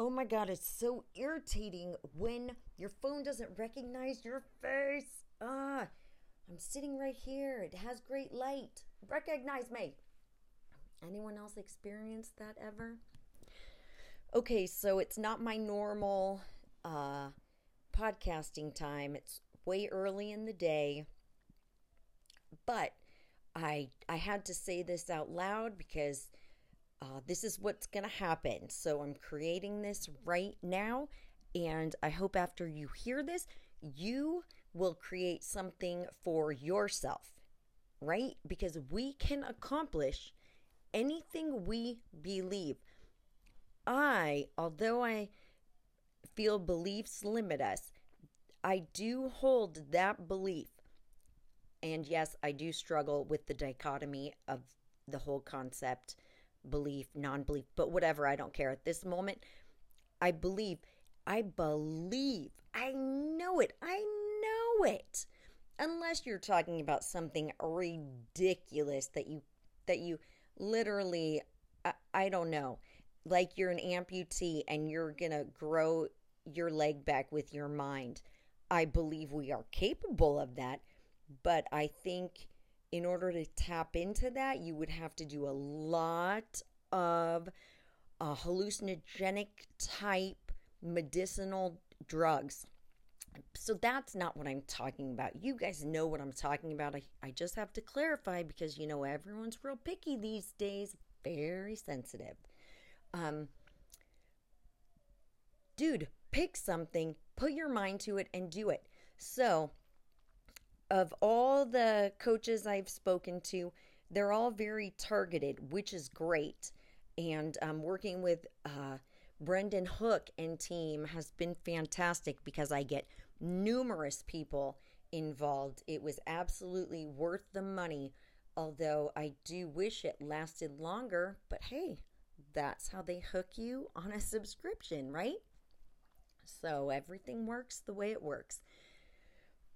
Oh my God, it's so irritating when your phone doesn't recognize your face. Ah, I'm sitting right here. It has great light. Recognize me. Anyone else experienced that ever? Okay, so it's not my normal uh, podcasting time. It's way early in the day. But I I had to say this out loud because uh, this is what's going to happen. So I'm creating this right now. And I hope after you hear this, you will create something for yourself, right? Because we can accomplish anything we believe. I, although I feel beliefs limit us, I do hold that belief. And yes, I do struggle with the dichotomy of the whole concept belief, non belief, but whatever, I don't care. At this moment, I believe, I believe, I know it, I know it. Unless you're talking about something ridiculous that you, that you literally, I, I don't know, like you're an amputee and you're gonna grow your leg back with your mind. I believe we are capable of that, but I think in order to tap into that, you would have to do a lot of uh, hallucinogenic type medicinal drugs. So that's not what I'm talking about. You guys know what I'm talking about. I, I just have to clarify because, you know, everyone's real picky these days, very sensitive. Um, dude, pick something, put your mind to it, and do it. So, of all the coaches I've spoken to, they're all very targeted, which is great. And um, working with uh, Brendan Hook and team has been fantastic because I get numerous people involved. It was absolutely worth the money, although I do wish it lasted longer. But hey, that's how they hook you on a subscription, right? So everything works the way it works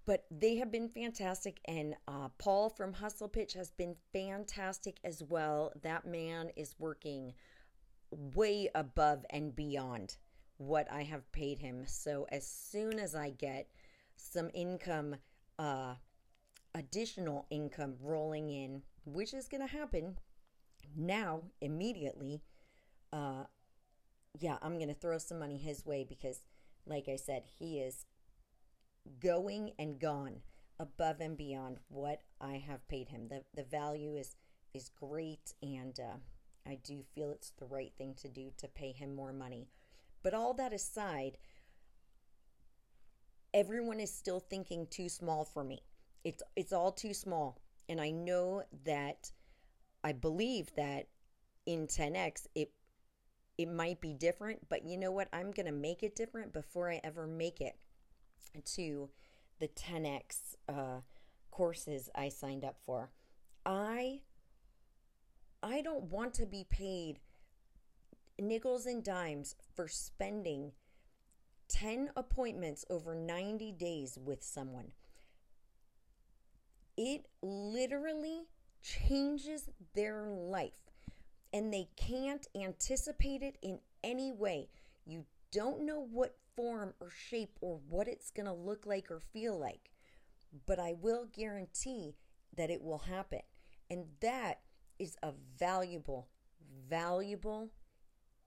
but they have been fantastic. And uh, Paul from Hustle Pitch has been fantastic as well. That man is working way above and beyond what I have paid him. So as soon as I get some income, uh, additional income rolling in, which is going to happen now immediately, uh, yeah, I'm going to throw some money his way because, like I said, he is going and gone above and beyond what I have paid him. The the value is is great, and uh, I do feel it's the right thing to do to pay him more money. But all that aside, everyone is still thinking too small for me. It's it's all too small, and I know that I believe that in 10x it it might be different, but you know what? I'm going to make it different before I ever make it to the 10x uh, courses I signed up for. I I don't want to be paid nickels and dimes for spending 10 appointments over 90 days with someone. It literally changes their life and they can't anticipate it in any way. You don't know what form or shape or what it's going to look like or feel like, but I will guarantee that it will happen. And that is a valuable, valuable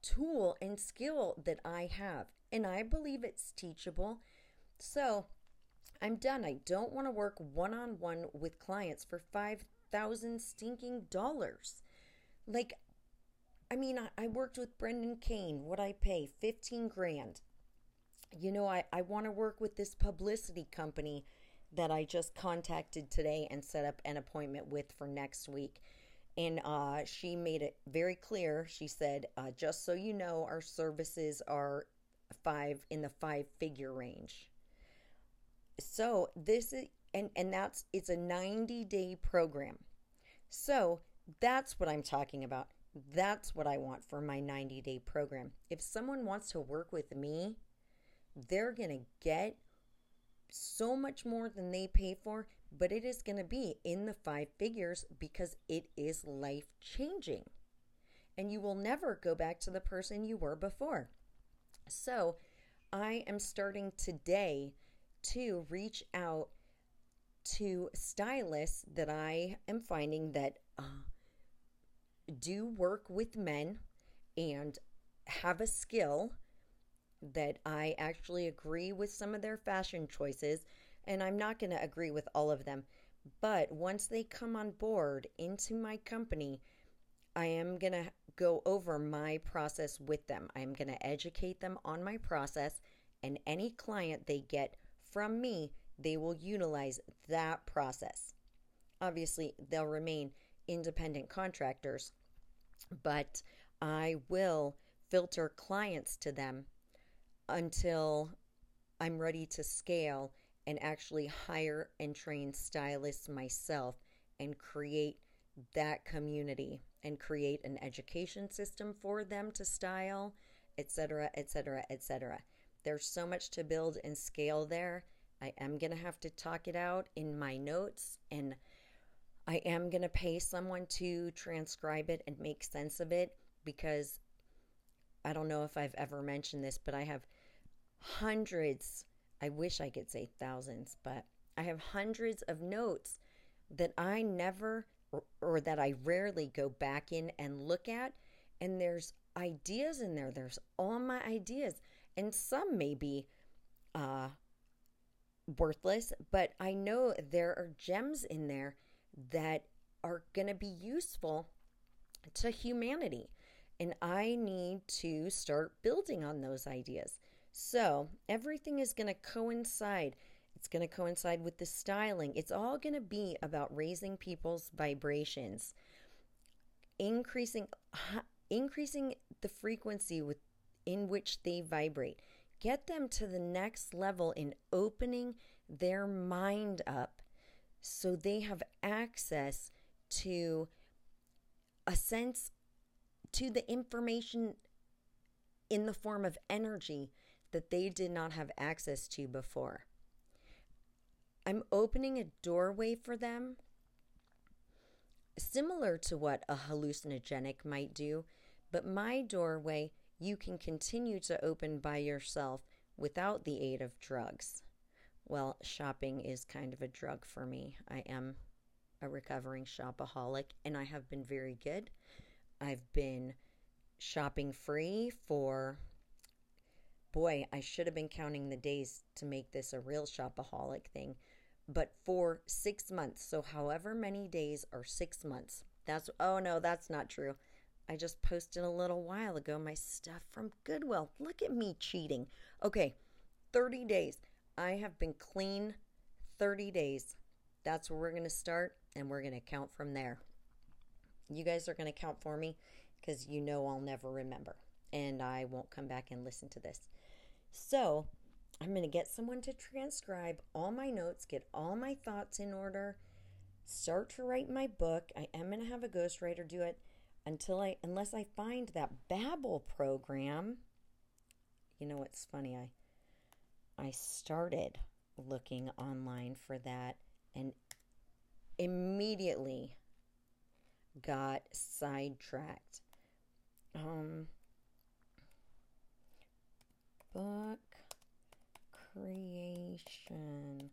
tool and skill that I have. And I believe it's teachable. So I'm done. I don't want to work one on one with clients for 5,000 stinking dollars. Like, I mean, I, worked with Brendan Kane. What I pay? 15 grand you know, I, I want to work with this publicity company that I just contacted today and set up an appointment with for next week. And uh, she made it very clear. She said, uh, just so you know, our services are five in the five figure range. So this is, and, and that's, it's a 90 day program. So that's what I'm talking about. That's what I want for my 90 day program. If someone wants to work with me, they're going to get so much more than they pay for, but it is going to be in the five figures because it is life changing. And you will never go back to the person you were before. So I am starting today to reach out to stylists that I am finding that uh, do work with men and have a skill that I actually agree with some of their fashion choices, and I'm not going to agree with all of them. But once they come on board into my company, I am going to go over my process with them. I'm going to educate them on my process, and any client they get from me, they will utilize that process. Obviously, they'll remain independent contractors, but I will filter clients to them until I'm ready to scale and actually hire and train stylists myself and create that community and create an education system for them to style, etc., etc., etc. There's so much to build and scale there. I am going to have to talk it out in my notes and I am going to pay someone to transcribe it and make sense of it because I don't know if I've ever mentioned this, but I have hundreds, I wish I could say thousands, but I have hundreds of notes that I never or, or, that I rarely go back in and look at. And there's ideas in there. There's all my ideas. And some may be uh, worthless, but I know there are gems in there that are going to be useful to humanity. And I need to start building on those ideas. So everything is going to coincide. It's going to coincide with the styling. It's all going to be about raising people's vibrations, increasing uh, increasing the frequency with in which they vibrate. Get them to the next level in opening their mind up so they have access to a sense to the information in the form of energy that they did not have access to before. I'm opening a doorway for them, similar to what a hallucinogenic might do, but my doorway you can continue to open by yourself without the aid of drugs. Well, shopping is kind of a drug for me. I am a recovering shopaholic and I have been very good. I've been shopping free for boy, I should have been counting the days to make this a real shopaholic thing. But for six months, so however many days are six months. That's oh no, that's not true. I just posted a little while ago my stuff from Goodwill. Look at me cheating. Okay, 30 days. I have been clean 30 days. That's where we're going to start, and we're going to count from there. You guys are going to count for me because you know I'll never remember, and I won't come back and listen to this. So, I'm going to get someone to transcribe all my notes, get all my thoughts in order, start to write my book. I am going to have a ghostwriter do it until I unless I find that Babbel program. You know what's funny? I I started looking online for that and immediately got sidetracked. Um, book creation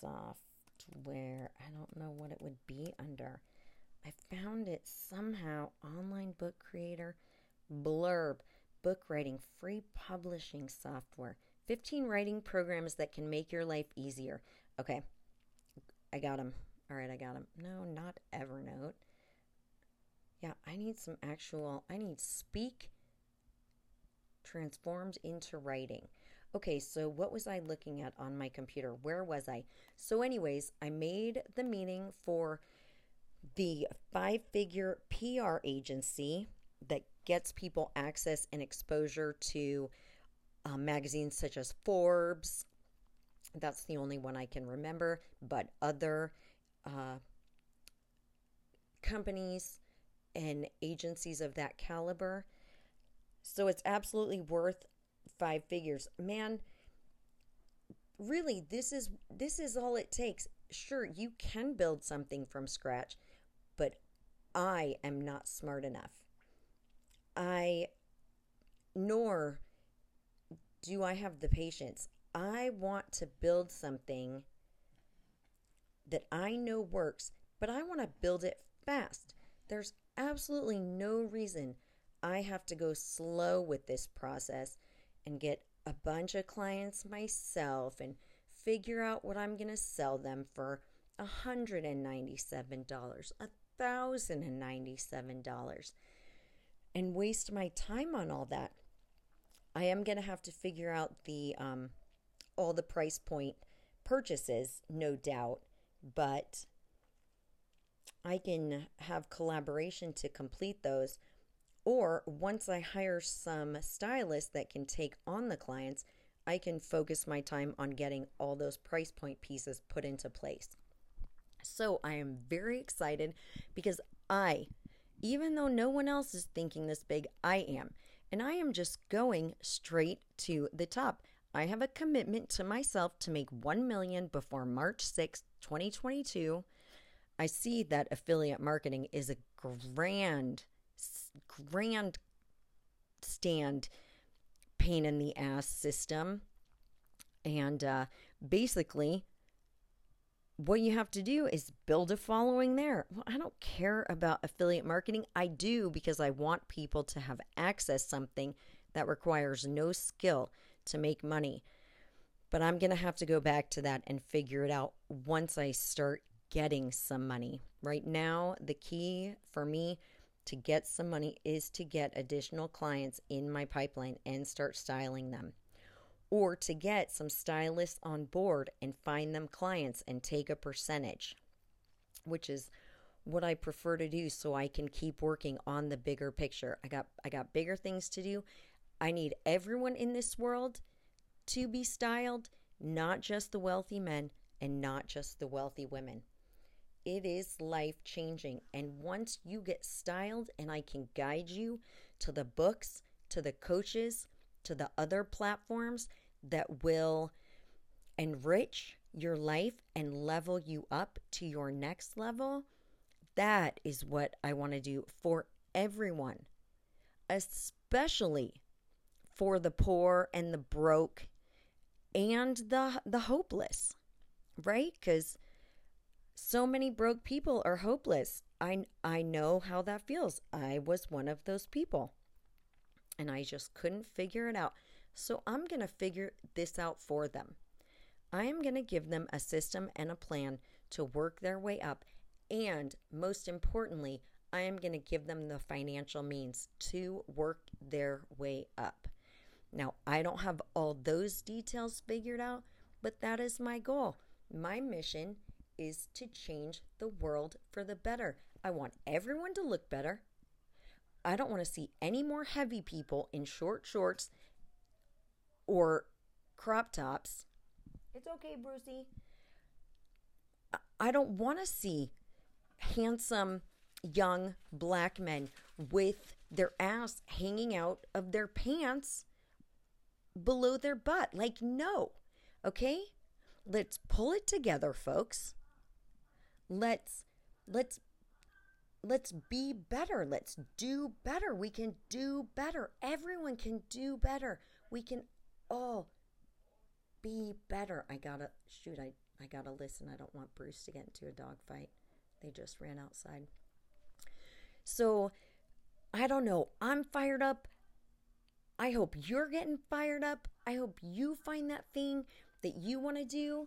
software. I don't know what it would be under. I found it somehow. Online book creator, blurb, book writing, free publishing software. 15 writing programs that can make your life easier. Okay, I got them. All right, I got them. No, not Evernote. Yeah, I need some actual, I need speak transformed into writing. Okay, so what was I looking at on my computer? Where was I? So, anyways, I made the meeting for the five figure PR agency that gets people access and exposure to um, magazines such as Forbes. That's the only one I can remember, but other uh, companies and agencies of that caliber. So it's absolutely worth five figures. Man, really this is this is all it takes. Sure, you can build something from scratch, but I am not smart enough. I nor do I have the patience? I want to build something that I know works, but I want to build it fast. There's absolutely no reason I have to go slow with this process and get a bunch of clients myself and figure out what I'm going to sell them for $197, $1,097, and waste my time on all that. I am going to have to figure out the um, all the price point purchases, no doubt, but I can have collaboration to complete those. Or once I hire some stylists that can take on the clients, I can focus my time on getting all those price point pieces put into place. So I am very excited because I, even though no one else is thinking this big, I am. And I am just going straight to the top. I have a commitment to myself to make 1 million before March 6, 2022. I see that affiliate marketing is a grand grand stand pain in the ass system. And uh, basically, what you have to do is build a following there. Well, I don't care about affiliate marketing. I do because I want people to have access something that requires no skill to make money. But I'm going to have to go back to that and figure it out once I start getting some money. Right now, the key for me to get some money is to get additional clients in my pipeline and start styling them. Or to get some stylists on board and find them clients and take a percentage, which is what I prefer to do so I can keep working on the bigger picture. I got I got bigger things to do. I need everyone in this world to be styled, not just the wealthy men and not just the wealthy women. It is life changing. And once you get styled, and I can guide you to the books, to the coaches, to the other platforms that will enrich your life and level you up to your next level, that is what I want to do for everyone, especially for the poor and the broke and the the hopeless, right? Cuz so many broke people are hopeless. I I know how that feels. I was one of those people. And I just couldn't figure it out. So I'm going to figure this out for them. I am going to give them a system and a plan to work their way up. And most importantly, I am going to give them the financial means to work their way up. Now, I don't have all those details figured out, but that is my goal. My mission is to change the world for the better. I want everyone to look better. I don't want to see any more heavy people in short shorts or crop tops. It's okay, Brucey. I don't want to see handsome young black men with their ass hanging out of their pants below their butt. Like, no. Okay? Let's pull it together, folks let's let's let's be better. Let's do better. We can do better. Everyone can do better. We can all be better. I gotta shoot i i gotta listen. I don't want bruce to get into a dog fight. They just ran outside. So i don't know. I'm fired up. I hope you're getting fired up. I hope you find that thing that you want to do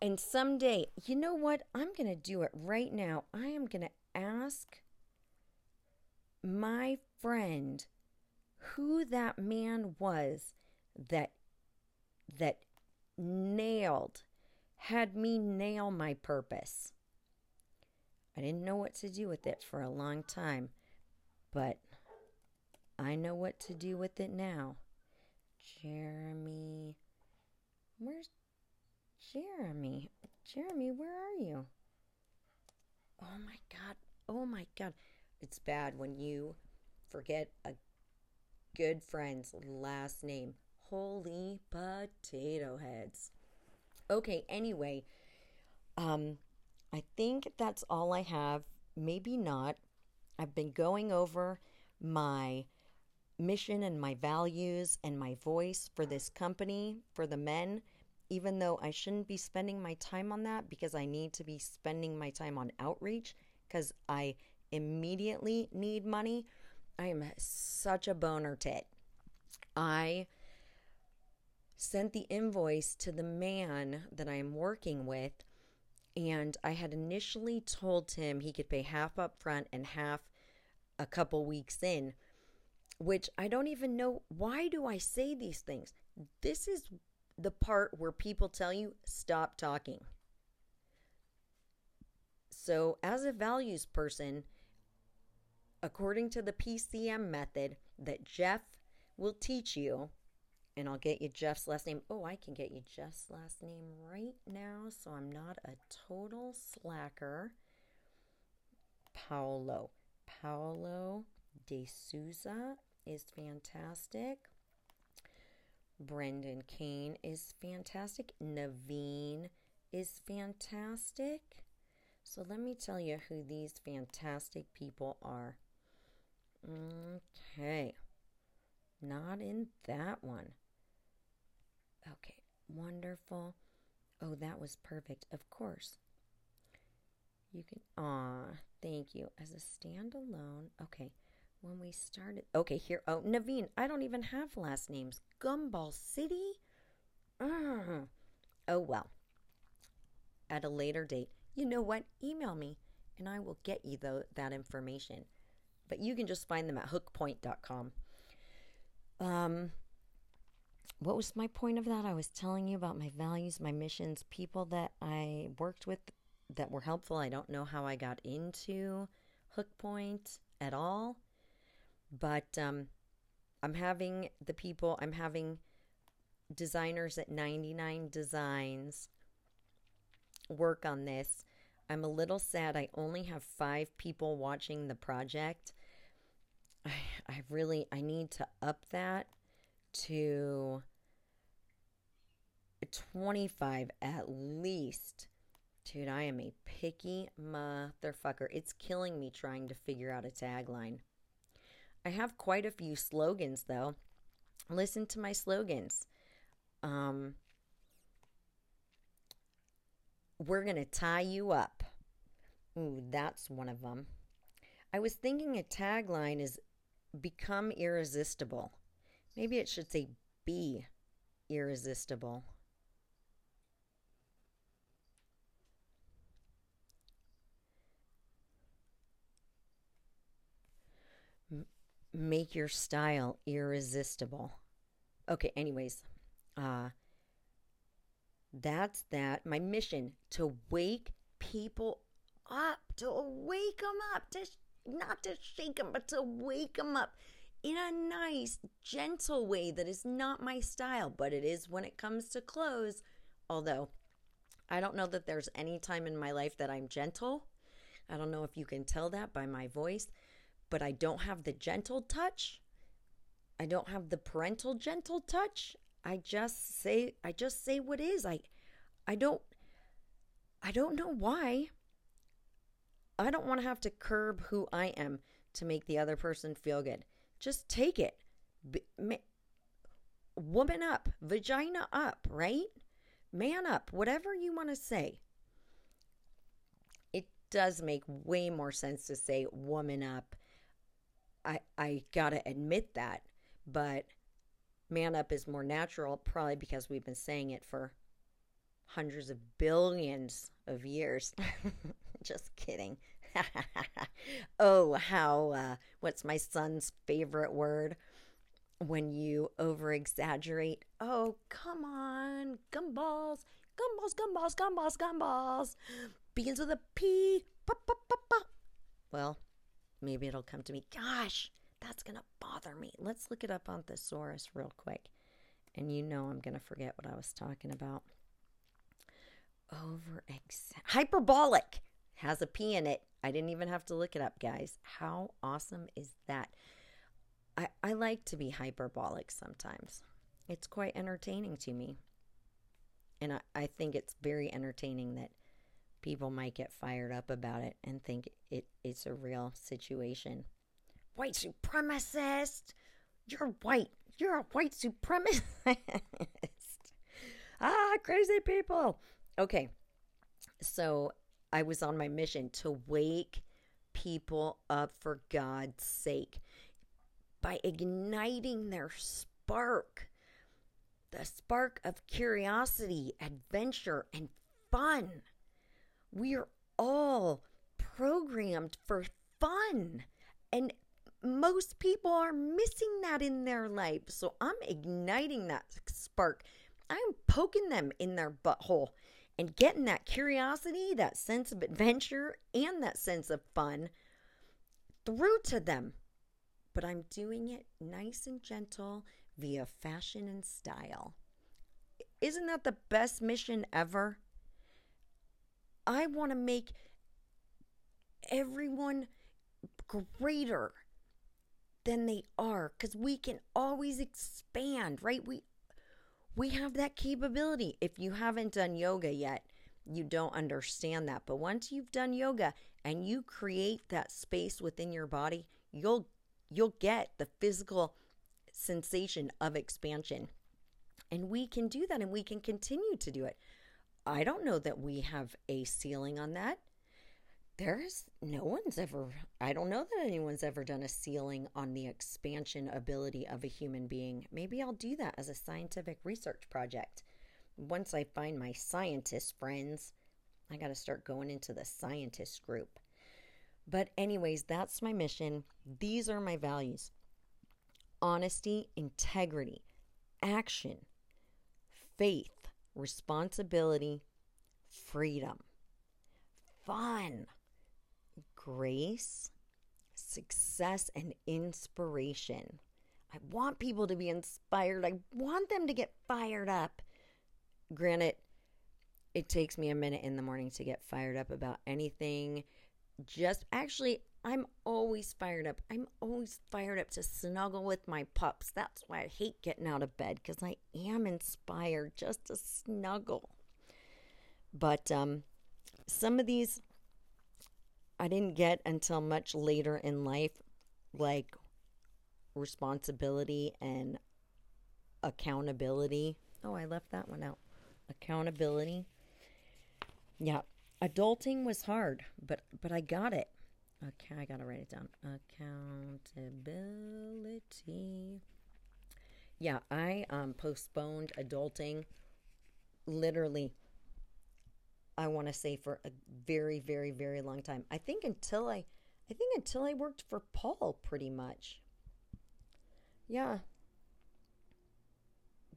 and someday, you know what? I'm going to do it right now. I am going to ask my friend who that man was that that nailed had me nail my purpose. I didn't know what to do with it for a long time, but I know what to do with it now. Jeremy, where's Jeremy, Jeremy, where are you? Oh my God. Oh my God. It's bad when you forget a good friend's last name. Holy potato heads. Okay, anyway, um, I think that's all I have. Maybe not. I've been going over my mission and my values and my voice for this company, for the men, even though I shouldn't be spending my time on that because I need to be spending my time on outreach because I immediately need money. I am such a boner tit. I sent the invoice to the man that I am working with, and I had initially told him he could pay half up front and half a couple weeks in, which I don't even know why do I say these things. This is the part where people tell you stop talking. So, as a values person, according to the PCM method that Jeff will teach you, and I'll get you Jeff's last name. Oh, I can get you Jeff's last name right now, so I'm not a total slacker. Paolo. Paolo de Souza is fantastic. Brendan Kane is fantastic. Naveen is fantastic. So let me tell you who these fantastic people are. Okay. Not in that one. Okay, wonderful. Oh, that was perfect. Of course. You can, ah, thank you. As a standalone, okay. When we started, okay, here, oh, Naveen, I don't even have last names. Gumball City? Uh, oh, well. At a later date, you know what? Email me and I will get you the, that information. But you can just find them at hookpoint.com. Um, what was my point of that? I was telling you about my values, my missions, people that I worked with that were helpful. I don't know how I got into Hook Point at all, but um, I'm having the people, I'm having designers at 99 Designs work on this. I'm a little sad I only have five people watching the project. I, I really I need to up that to 25 at least. Dude, I am a picky motherfucker. It's killing me trying to figure out a tagline. I have quite a few slogans though. Listen to my slogans. Um, we're going to tie you up. Ooh, that's one of them. I was thinking a tagline is become irresistible. Maybe it should say be irresistible. Make your style irresistible. Okay, anyways, uh that's that. My mission to wake people up, to wake them up, to not to shake them, but to wake them up in a nice, gentle way that is not my style, but it is when it comes to clothes. Although I don't know that there's any time in my life that I'm gentle. I don't know if you can tell that by my voice, but I don't have the gentle touch. I don't have the parental gentle touch. I just say I just say what is. I I don't I don't know why. I don't want to have to curb who I am to make the other person feel good. Just take it. Ma, woman up, vagina up, right? Man up, whatever you want to say. It does make way more sense to say woman up. I I got to admit that, but man up is more natural probably because we've been saying it for hundreds of billions of years. Just kidding. oh, how, uh, what's my son's favorite word? When you over exaggerate. Oh, come on. Gumballs, gumballs, gumballs, gumballs, gumballs. Begins with a P. Pa, pa, pa. Well, maybe it'll come to me. Gosh, that's going to bother me. Let's look it up on thesaurus real quick. And you know I'm going to forget what I was talking about. Over hyperbolic has a P in it. I didn't even have to look it up, guys. How awesome is that? I, I like to be hyperbolic sometimes. It's quite entertaining to me. And I, I think it's very entertaining that people might get fired up about it and think it, it's a real situation. White supremacist! You're white. You're a white supremacist. ah, crazy people. Okay. So I was on my mission to wake people up for God's sake by igniting their spark the spark of curiosity, adventure, and fun. We are all programmed for fun. And most people are missing that in their life. So I'm igniting that spark. I'm poking them in their butthole and getting that curiosity, that sense of adventure, and that sense of fun through to them. But I'm doing it nice and gentle via fashion and style. Isn't that the best mission ever? I want to make everyone greater than they are because we can always expand, right? We we have that capability. If you haven't done yoga yet, you don't understand that. But once you've done yoga and you create that space within your body, you'll you'll get the physical sensation of expansion. And we can do that and we can continue to do it. I don't know that we have a ceiling on that. There's no one's ever, I don't know that anyone's ever done a ceiling on the expansion ability of a human being. Maybe I'll do that as a scientific research project. Once I find my scientist friends, I got to start going into the scientist group. But, anyways, that's my mission. These are my values honesty, integrity, action, faith, responsibility, freedom, fun, grace, success, and inspiration. I want people to be inspired. I want them to get fired up. Granted, it takes me a minute in the morning to get fired up about anything. Just actually, I'm always fired up. I'm always fired up to snuggle with my pups. That's why I hate getting out of bed because I am inspired just to snuggle. But um, some of these I didn't get until much later in life, like responsibility and accountability. Oh, I left that one out. Accountability. Yeah, adulting was hard, but but I got it. Okay, I gotta write it down. Accountability. Yeah, I um, postponed adulting literally, I want to say for a very, very, very long time. I think until I, I think until I worked for Paul pretty much. Yeah.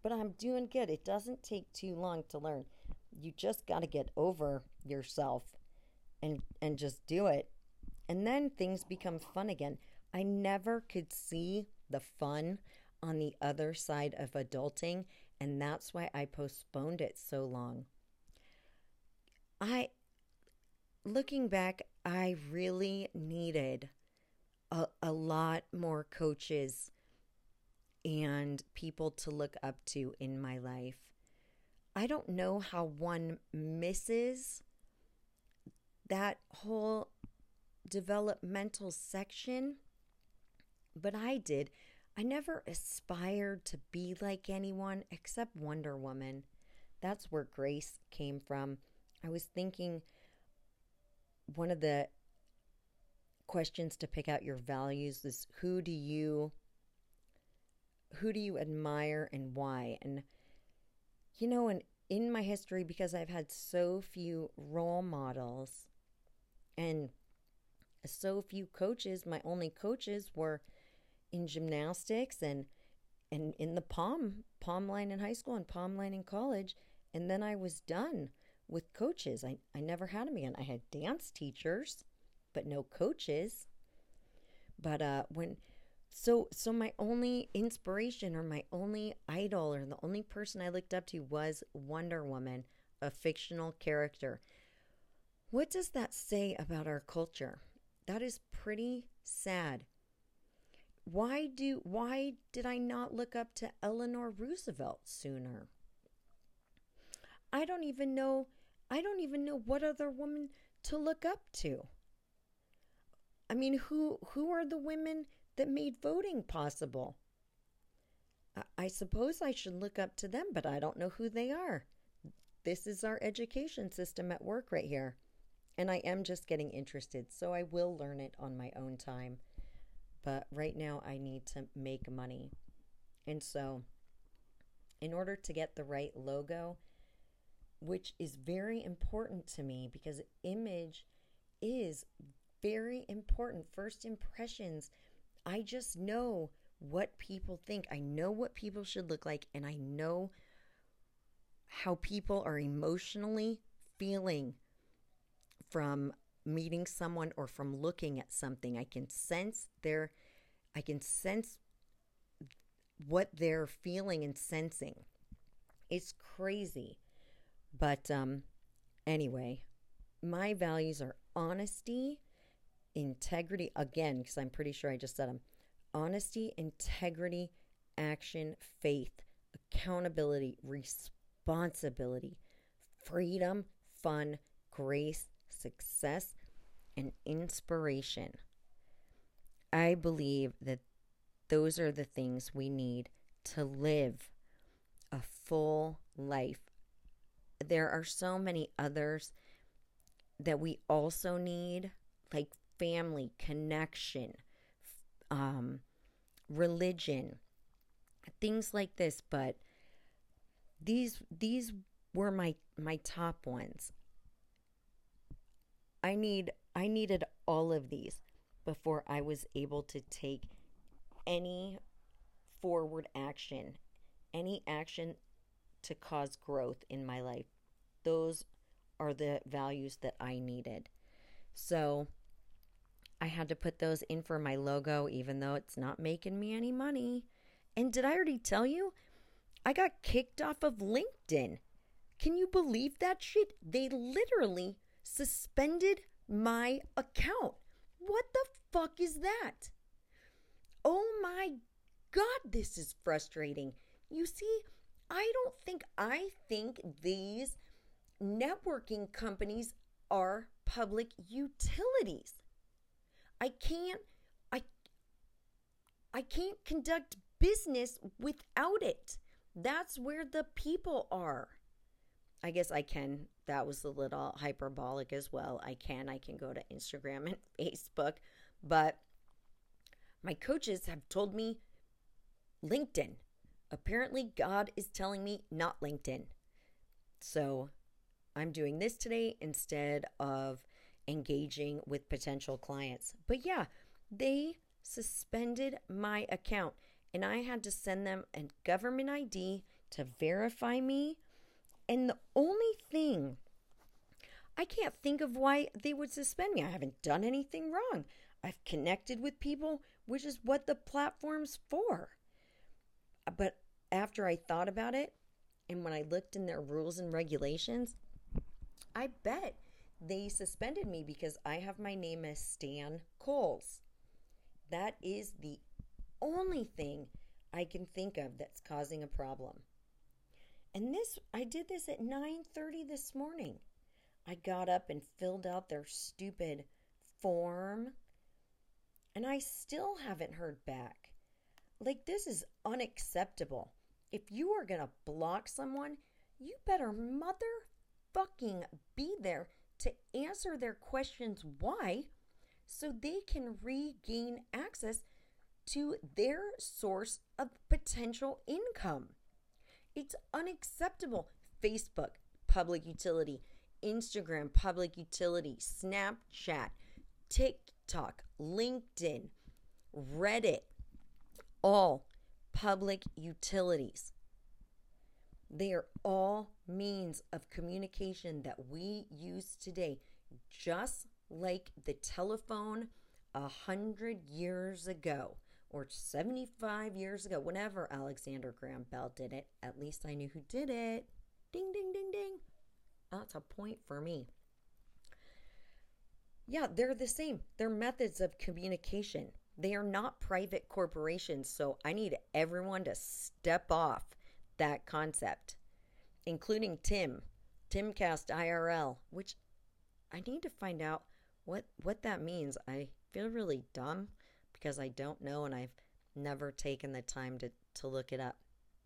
But I'm doing good. It doesn't take too long to learn. You just got to get over yourself and and just do it and then things become fun again. I never could see the fun on the other side of adulting, and that's why I postponed it so long. I, looking back, I really needed a, a lot more coaches and people to look up to in my life. I don't know how one misses that whole developmental section, but I did. I never aspired to be like anyone except Wonder Woman. That's where grace came from. I was thinking one of the questions to pick out your values is who do you who do you admire and why? And you know, and in my history because I've had so few role models and so few coaches. My only coaches were in gymnastics and and in the palm pom line in high school and pom line in college. And then I was done with coaches. I, I never had them again. I had dance teachers, but no coaches. But uh, when so so my only inspiration or my only idol or the only person I looked up to was Wonder Woman, a fictional character. What does that say about our culture? That is pretty sad. Why do why did I not look up to Eleanor Roosevelt sooner? I don't even know I don't even know what other woman to look up to. I mean, who who are the women that made voting possible? I suppose I should look up to them, but I don't know who they are. This is our education system at work right here. And I am just getting interested, so I will learn it on my own time. But right now, I need to make money. And so, in order to get the right logo, which is very important to me because image is very important. First impressions, I just know what people think. I know what people should look like, and I know how people are emotionally feeling from meeting someone or from looking at something. I can sense their I can sense what they're feeling and sensing. It's crazy. But um anyway, my values are honesty, integrity again because I'm pretty sure I just said them. Honesty, integrity, action, faith, accountability, responsibility, freedom, fun, grace, success, and inspiration. I believe that those are the things we need to live a full life. There are so many others that we also need, like family, connection, um, religion, things like this. But these these were my my top ones. I need I needed all of these before I was able to take any forward action, any action to cause growth in my life. Those are the values that I needed. So I had to put those in for my logo, even though it's not making me any money. And did I already tell you? I got kicked off of LinkedIn. Can you believe that shit? They literally suspended my account. What the fuck is that? Oh my God, this is frustrating. You see, I don't think I think these networking companies are public utilities. I can't I I can't conduct business without it. That's where the people are. I guess I can. That was a little hyperbolic as well. I can. I can go to Instagram and Facebook, but my coaches have told me LinkedIn. Apparently, God is telling me not LinkedIn. So I'm doing this today instead of engaging with potential clients. But yeah, they suspended my account and I had to send them a government ID to verify me and the only thing I can't think of why they would suspend me. I haven't done anything wrong. I've connected with people, which is what the platform's for. Uh, but after I thought about it, and when I looked in their rules and regulations, I bet they suspended me because I have my name as Stan Coles. That is the only thing I can think of that's causing a problem. And this I did this at 9:30 this morning. I got up and filled out their stupid form and I still haven't heard back. Like this is unacceptable. If you are going to block someone, you better mother fucking be there to answer their questions why so they can regain access to their source of potential income. It's unacceptable. Facebook, public utility. Instagram, public utility. Snapchat, TikTok, LinkedIn, Reddit, all public utilities. They are all means of communication that we use today, just like the telephone a hundred years ago or 75 years ago, whenever Alexander Graham Bell did it, at least I knew who did it. Ding, ding, ding, ding. That's a point for me. Yeah, they're the same. They're methods of communication. They are not private corporations, so I need everyone to step off that concept, including Tim, Timcast IRL, which I need to find out what what that means. I feel really dumb because I don't know and I've never taken the time to to look it up.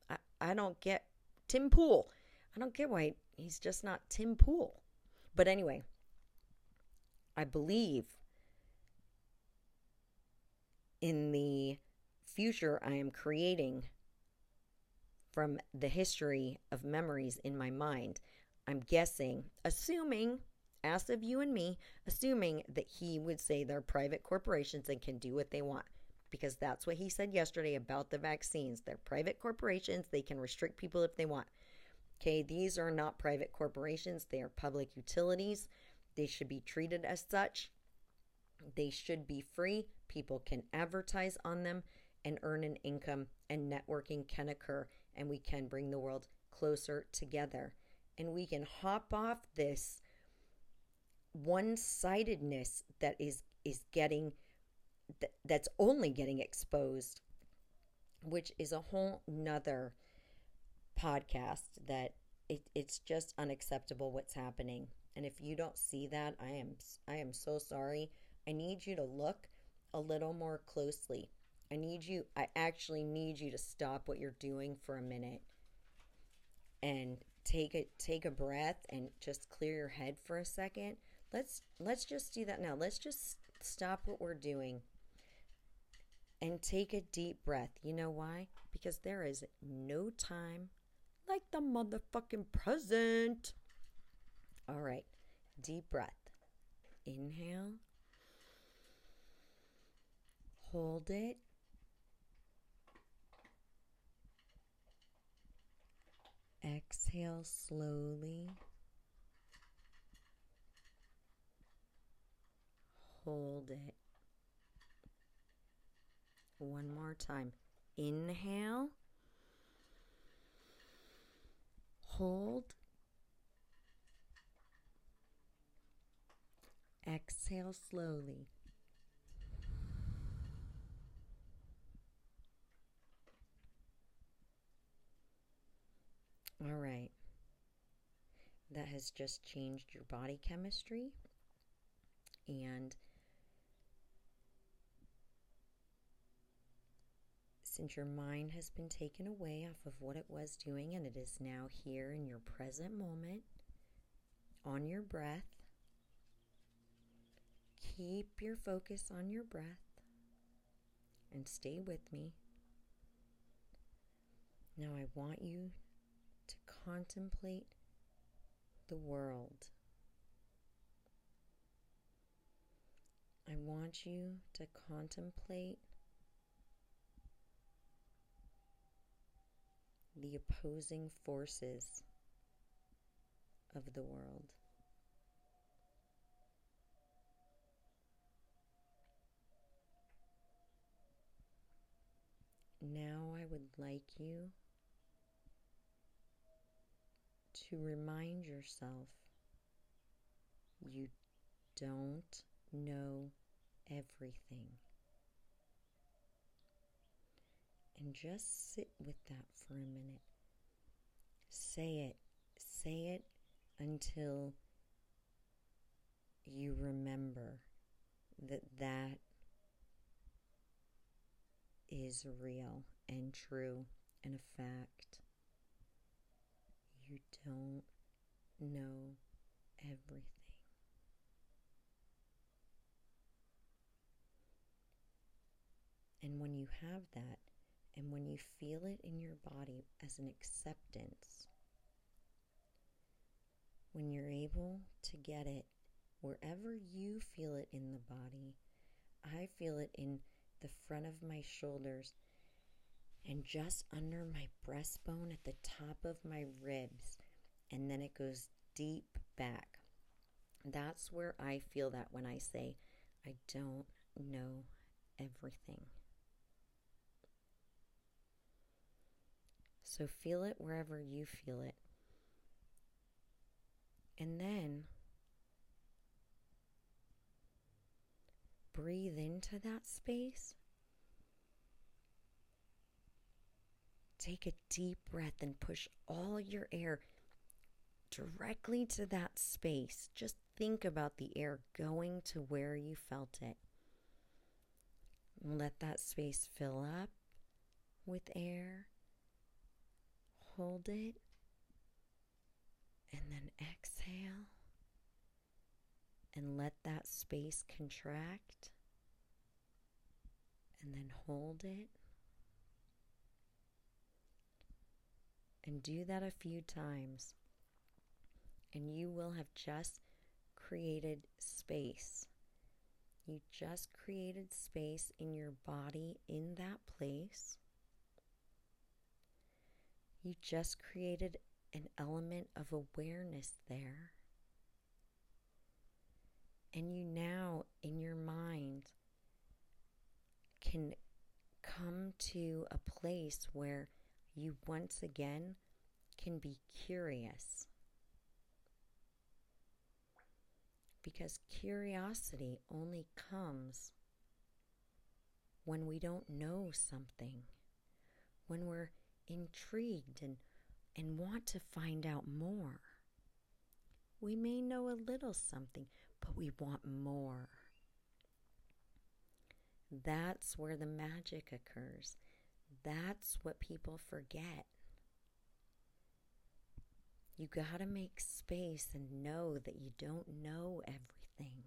I, I don't get Tim Pool. I don't get why he's just not Tim Pool. But anyway, I believe in the future I am creating from the history of memories in my mind. I'm guessing, assuming, as of you and me, assuming that he would say they're private corporations and can do what they want. Because that's what he said yesterday about the vaccines. They're private corporations, they can restrict people if they want. Okay, these are not private corporations, they are public utilities. They should be treated as such. They should be free. People can advertise on them and earn an income, and networking can occur, and we can bring the world closer together. And we can hop off this one-sidedness that is is getting th- that's only getting exposed which is a whole nother podcast that it, it's just unacceptable what's happening. And if you don't see that i am i am so sorry. I need you to look a little more closely. I need you i actually need you to stop what you're doing for a minute and take a take a breath and just clear your head for a second let's let's just do that now let's just stop what we're doing and take a deep breath you know why because there is no time like the motherfucking present. All right, deep breath. Inhale. Hold it. Exhale slowly. Hold it. One more time. Inhale. Hold. Exhale slowly. All right. That has just changed your body chemistry and since your mind has been taken away off of what it was doing and it is now here in your present moment on your breath, keep your focus on your breath and stay with me. Now, I want you to contemplate the world. I want you to contemplate the opposing forces of the world. Now, I would like you to remind yourself you don't know everything and just sit with that for a minute. Say it. Say it until you remember that that is real and true and a fact. You don't know everything. And when you have that, and when you feel it in your body as an acceptance, when you're able to get it wherever you feel it in the body, I feel it in the front of my shoulders and just under my breastbone at the top of my ribs, and then it goes deep back. That's where I feel that when I say, I don't know everything. So feel it wherever you feel it. And then breathe into that space. Take a deep breath and push all your air directly to that space. Just think about the air going to where you felt it. Let that space fill up with air, hold it, and then exhale and let that space contract and then hold it. And do that a few times, and you will have just created space. You just created space in your body in that place. You just created an element of awareness there. And you now, in your mind, can come to a place where you once again can be curious. Because curiosity only comes when we don't know something, when we're intrigued and, and want to find out more. We may know a little something, but we want more. That's where the magic occurs. That's what people forget. You got to make space and know that you don't know everything,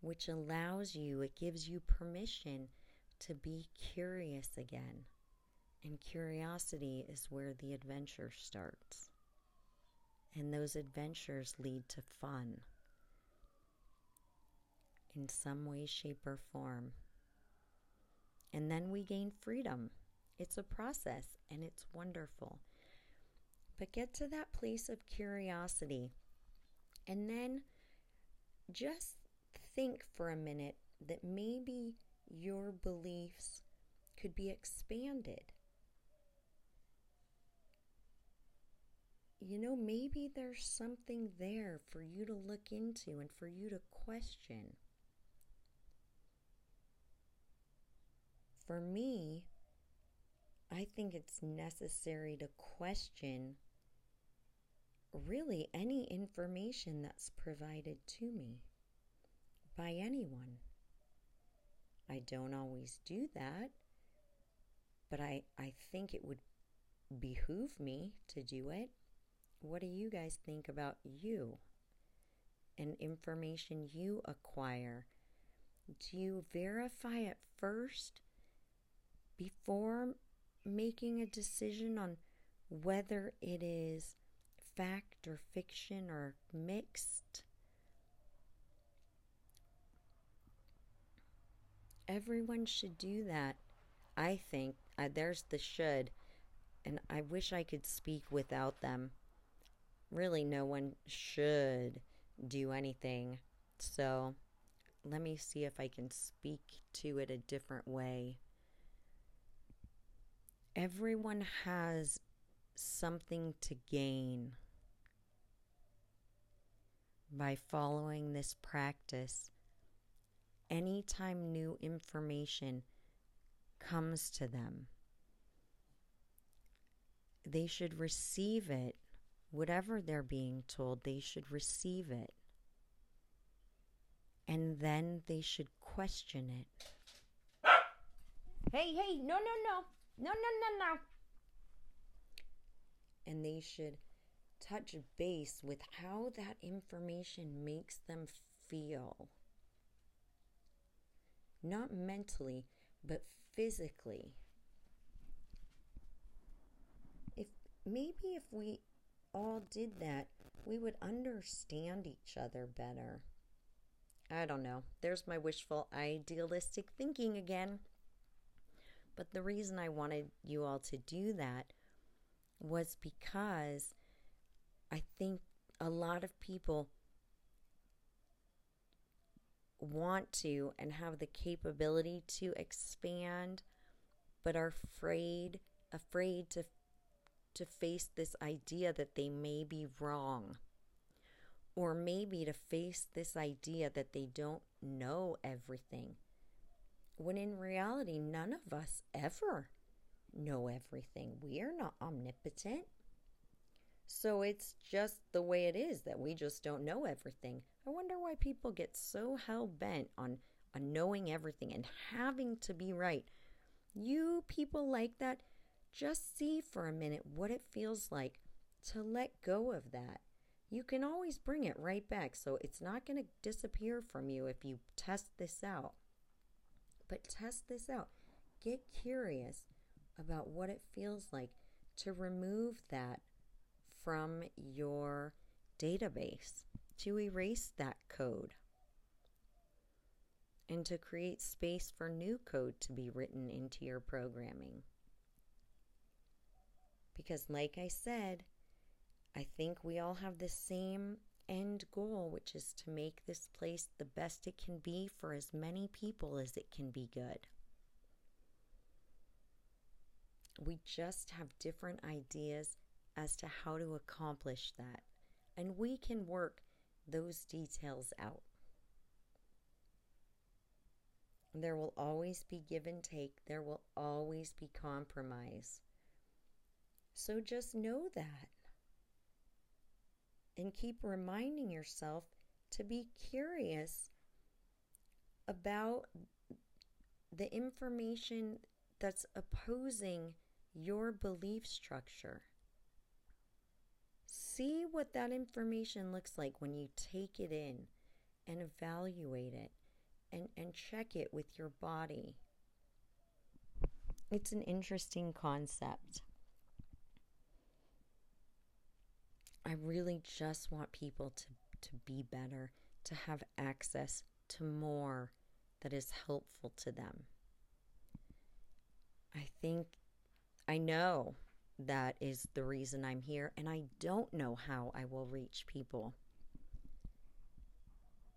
which allows you, it gives you permission to be curious again. And curiosity is where the adventure starts. And those adventures lead to fun in some way, shape, or form. And then we gain freedom. It's a process and it's wonderful. But get to that place of curiosity and then just think for a minute that maybe your beliefs could be expanded. You know, maybe there's something there for you to look into and for you to question. For me, I think it's necessary to question really any information that's provided to me by anyone. I don't always do that, but I, I think it would behoove me to do it. What do you guys think about you and information you acquire? Do you verify it first before making a decision on whether it is fact or fiction or mixed. Everyone should do that. I think uh, there's the should, and I wish I could speak without them. Really, no one should do anything. So, let me see if I can speak to it a different way everyone has something to gain by following this practice. Anytime new information comes to them, they should receive it. Whatever they're being told, they should receive it. And then they should question it. Hey, hey, no, no, no. No, no, no, no. And they should touch base with how that information makes them feel. Not mentally, but physically. If maybe if we all did that, we would understand each other better. I don't know. There's my wishful idealistic thinking again. But the reason I wanted you all to do that was because I think a lot of people want to and have the capability to expand but are afraid afraid to to face this idea that they may be wrong or maybe to face this idea that they don't know everything when in reality, none of us ever know everything. We are not omnipotent. So it's just the way it is that we just don't know everything. I wonder why people get so hell bent on, on knowing everything and having to be right. You people like that, just see for a minute what it feels like to let go of that. You can always bring it right back, so it's not going to disappear from you if you test this out. But test this out. Get curious about what it feels like to remove that from your database, to erase that code, and to create space for new code to be written into your programming. Because, like I said, I think we all have the same end goal, which is to make this place the best it can be for as many people as it can be good. We just have different ideas as to how to accomplish that, and we can work those details out. There will always be give and take, there will always be compromise. So just know that. And keep reminding yourself to be curious about the information that's opposing your belief structure. See what that information looks like when you take it in and evaluate it and, and check it with your body. It's an interesting concept. I really just want people to, to be better, to have access to more that is helpful to them. I think I know that is the reason I'm here, and I don't know how I will reach people.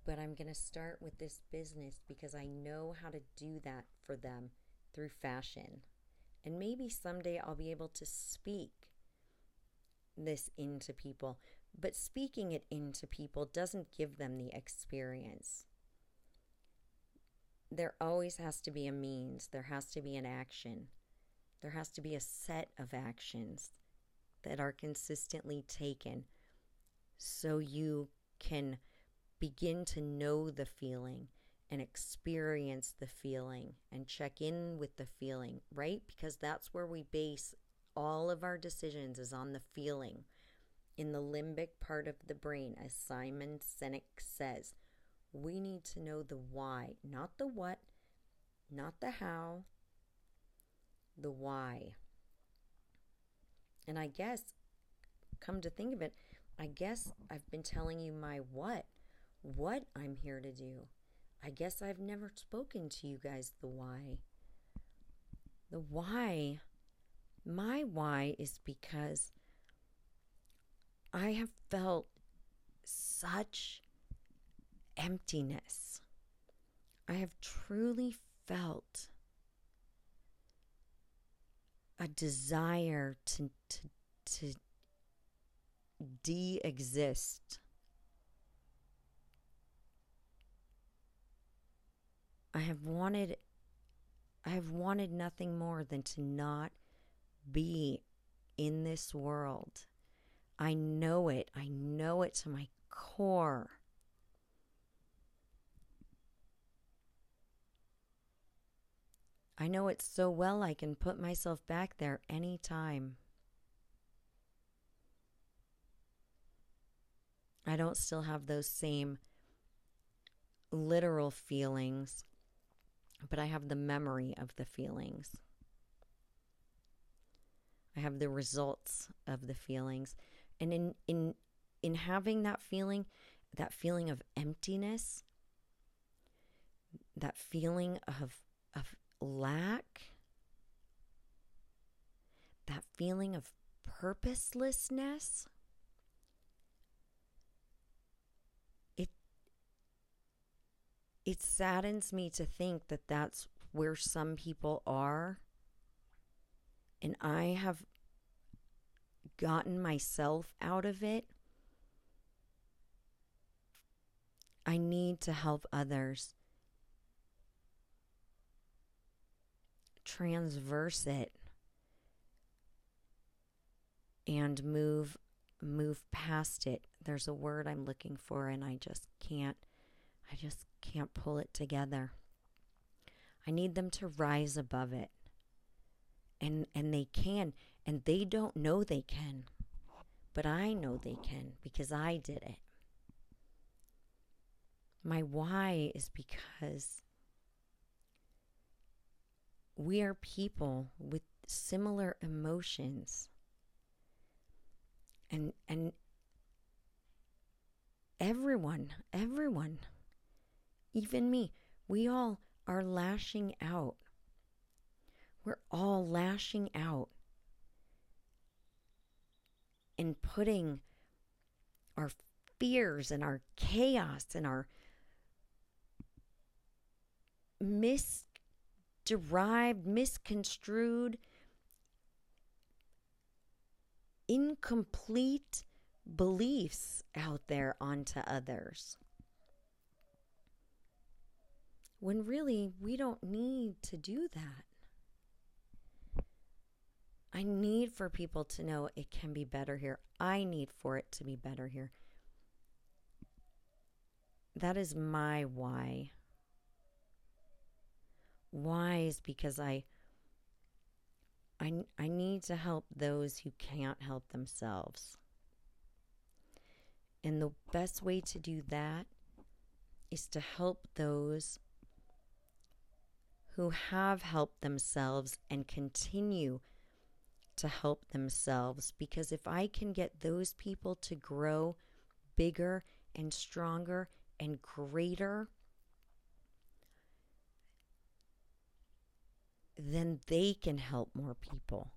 But I'm going to start with this business because I know how to do that for them through fashion. And maybe someday I'll be able to speak this into people. But speaking it into people doesn't give them the experience. There always has to be a means, there has to be an action. There has to be a set of actions that are consistently taken so you can begin to know the feeling and experience the feeling and check in with the feeling, right? Because that's where we base all of our decisions is on the feeling in the limbic part of the brain, as Simon Sinek says. We need to know the why, not the what, not the how, the why. And I guess, come to think of it, I guess I've been telling you my what, what I'm here to do. I guess I've never spoken to you guys the why. The why, my why is because I have felt such emptiness. I have truly felt a desire to to to de-exist. I have wanted I have wanted nothing more than to not be in this world. I know it. I know it to my core. I know it so well I can put myself back there anytime. I don't still have those same literal feelings, but I have the memory of the feelings. I have the results of the feelings. And in in in having that feeling, that feeling of emptiness, that feeling of of lack, that feeling of purposelessness, it it saddens me to think that that's where some people are and I have gotten myself out of it I need to help others transverse it and move move past it. There's a word I'm looking for and I just can't I just can't pull it together. I need them to rise above it. And and they can and they don't know they can. But i know they can because i did it. My why is because we are people with similar emotions. And and everyone everyone even me we all are lashing out we're all lashing out and putting our fears and our chaos and our misderived, misconstrued, incomplete beliefs out there onto others. When really we don't need to do that. I need for people to know it can be better here. I need for it to be better here. That is my why. Why is because I I I need to help those who can't help themselves. And the best way to do that is to help those who have helped themselves and continue to help themselves. Because if I can get those people to grow bigger and stronger and greater, then they can help more people.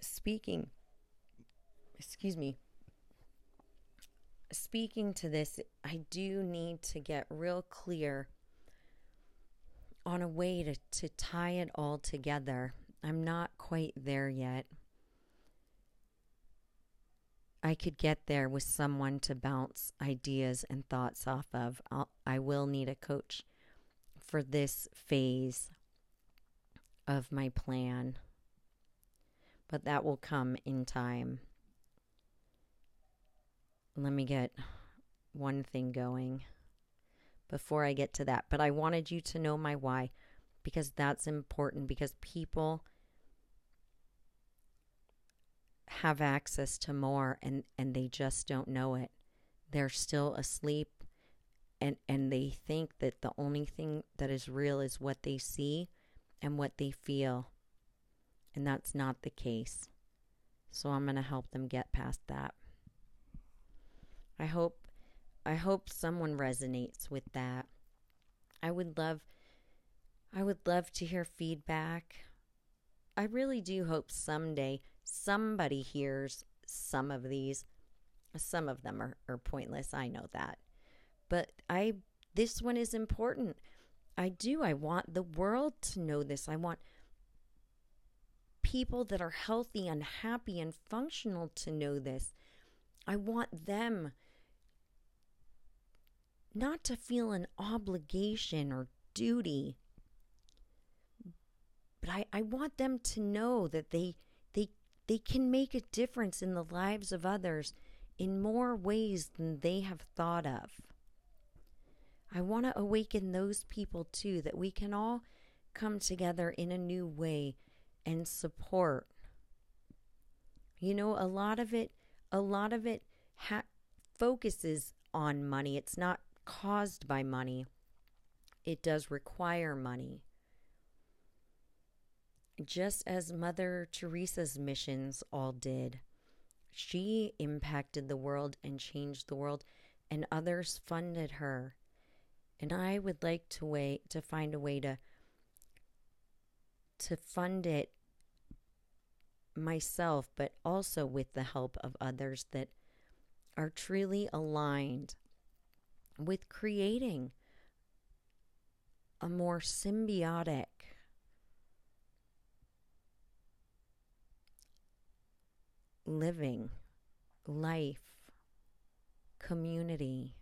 Speaking, excuse me, speaking to this, I do need to get real clear on a way to, to tie it all together. I'm not quite there yet. I could get there with someone to bounce ideas and thoughts off of. I'll, I will need a coach for this phase of my plan, but that will come in time. Let me get one thing going before I get to that. But I wanted you to know my why because that's important because people have access to more and and they just don't know it they're still asleep and and they think that the only thing that is real is what they see and what they feel and that's not the case so i'm going to help them get past that i hope i hope someone resonates with that i would love i would love to hear feedback i really do hope someday somebody hears some of these. Some of them are, are pointless. I know that. But I this one is important. I do. I want the world to know this. I want people that are healthy and happy and functional to know this. I want them not to feel an obligation or duty, but I, I want them to know that they they they can make a difference in the lives of others in more ways than they have thought of. I want to awaken those people too, that we can all come together in a new way and support. You know, a lot of it, a lot of it ha- focuses on money. It's not caused by money. It does require money just as Mother Teresa's missions all did. She impacted the world and changed the world, and others funded her. And I would like to wait to find a way to to fund it myself, but also with the help of others that are truly aligned with creating a more symbiotic living, life, community,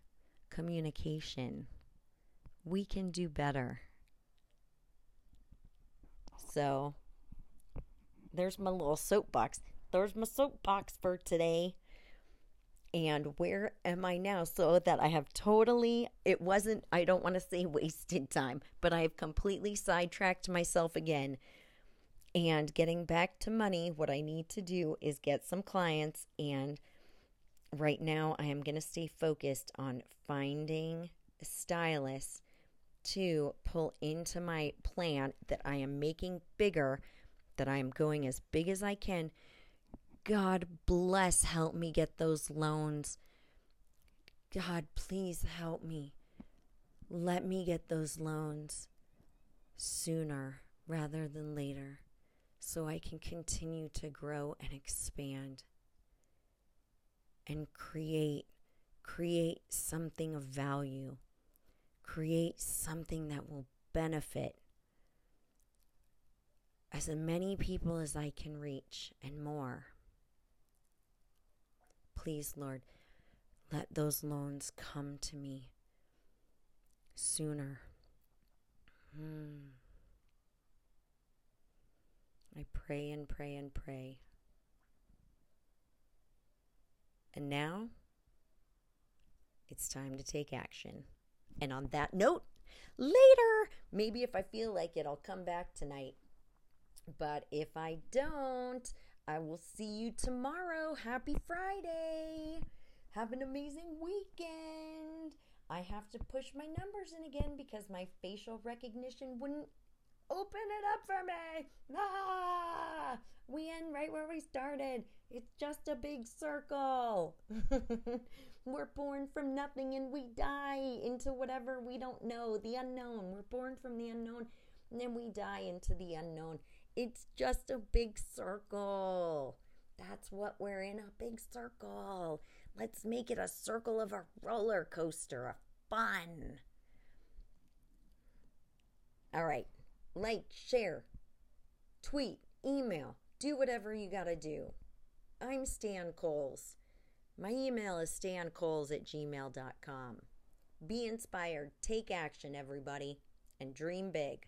communication. We can do better. So, there's my little soapbox. There's my soapbox for today. And where am I now? So that I have totally, it wasn't, I don't want to say wasted time, but I have completely sidetracked myself again. And getting back to money, what I need to do is get some clients. And right now, I am going to stay focused on finding stylists to pull into my plan that I am making bigger, that I am going as big as I can. God bless, help me get those loans. God, please help me. Let me get those loans sooner rather than later so I can continue to grow and expand and create create something of value create something that will benefit as many people as I can reach and more. Please, Lord, let those loans come to me sooner. Hmm. I pray and pray and pray. And now it's time to take action. And on that note, later, maybe if I feel like it, I'll come back tonight. But if I don't, I will see you tomorrow. Happy Friday. Have an amazing weekend. I have to push my numbers in again because my facial recognition wouldn't open it up for me. Ah, we end right where we started. It's just a big circle. We're born from nothing and we die into whatever we don't know, the unknown. We're born from the unknown and then we die into the unknown. It's just a big circle. That's what we're in a big circle. Let's make it a circle of a roller coaster, of fun. All right. Like, share, tweet, email, do whatever you got to do. I'm Stan Coles. My email is stancoles at gmail.com. Be inspired, take action, everybody, and dream big.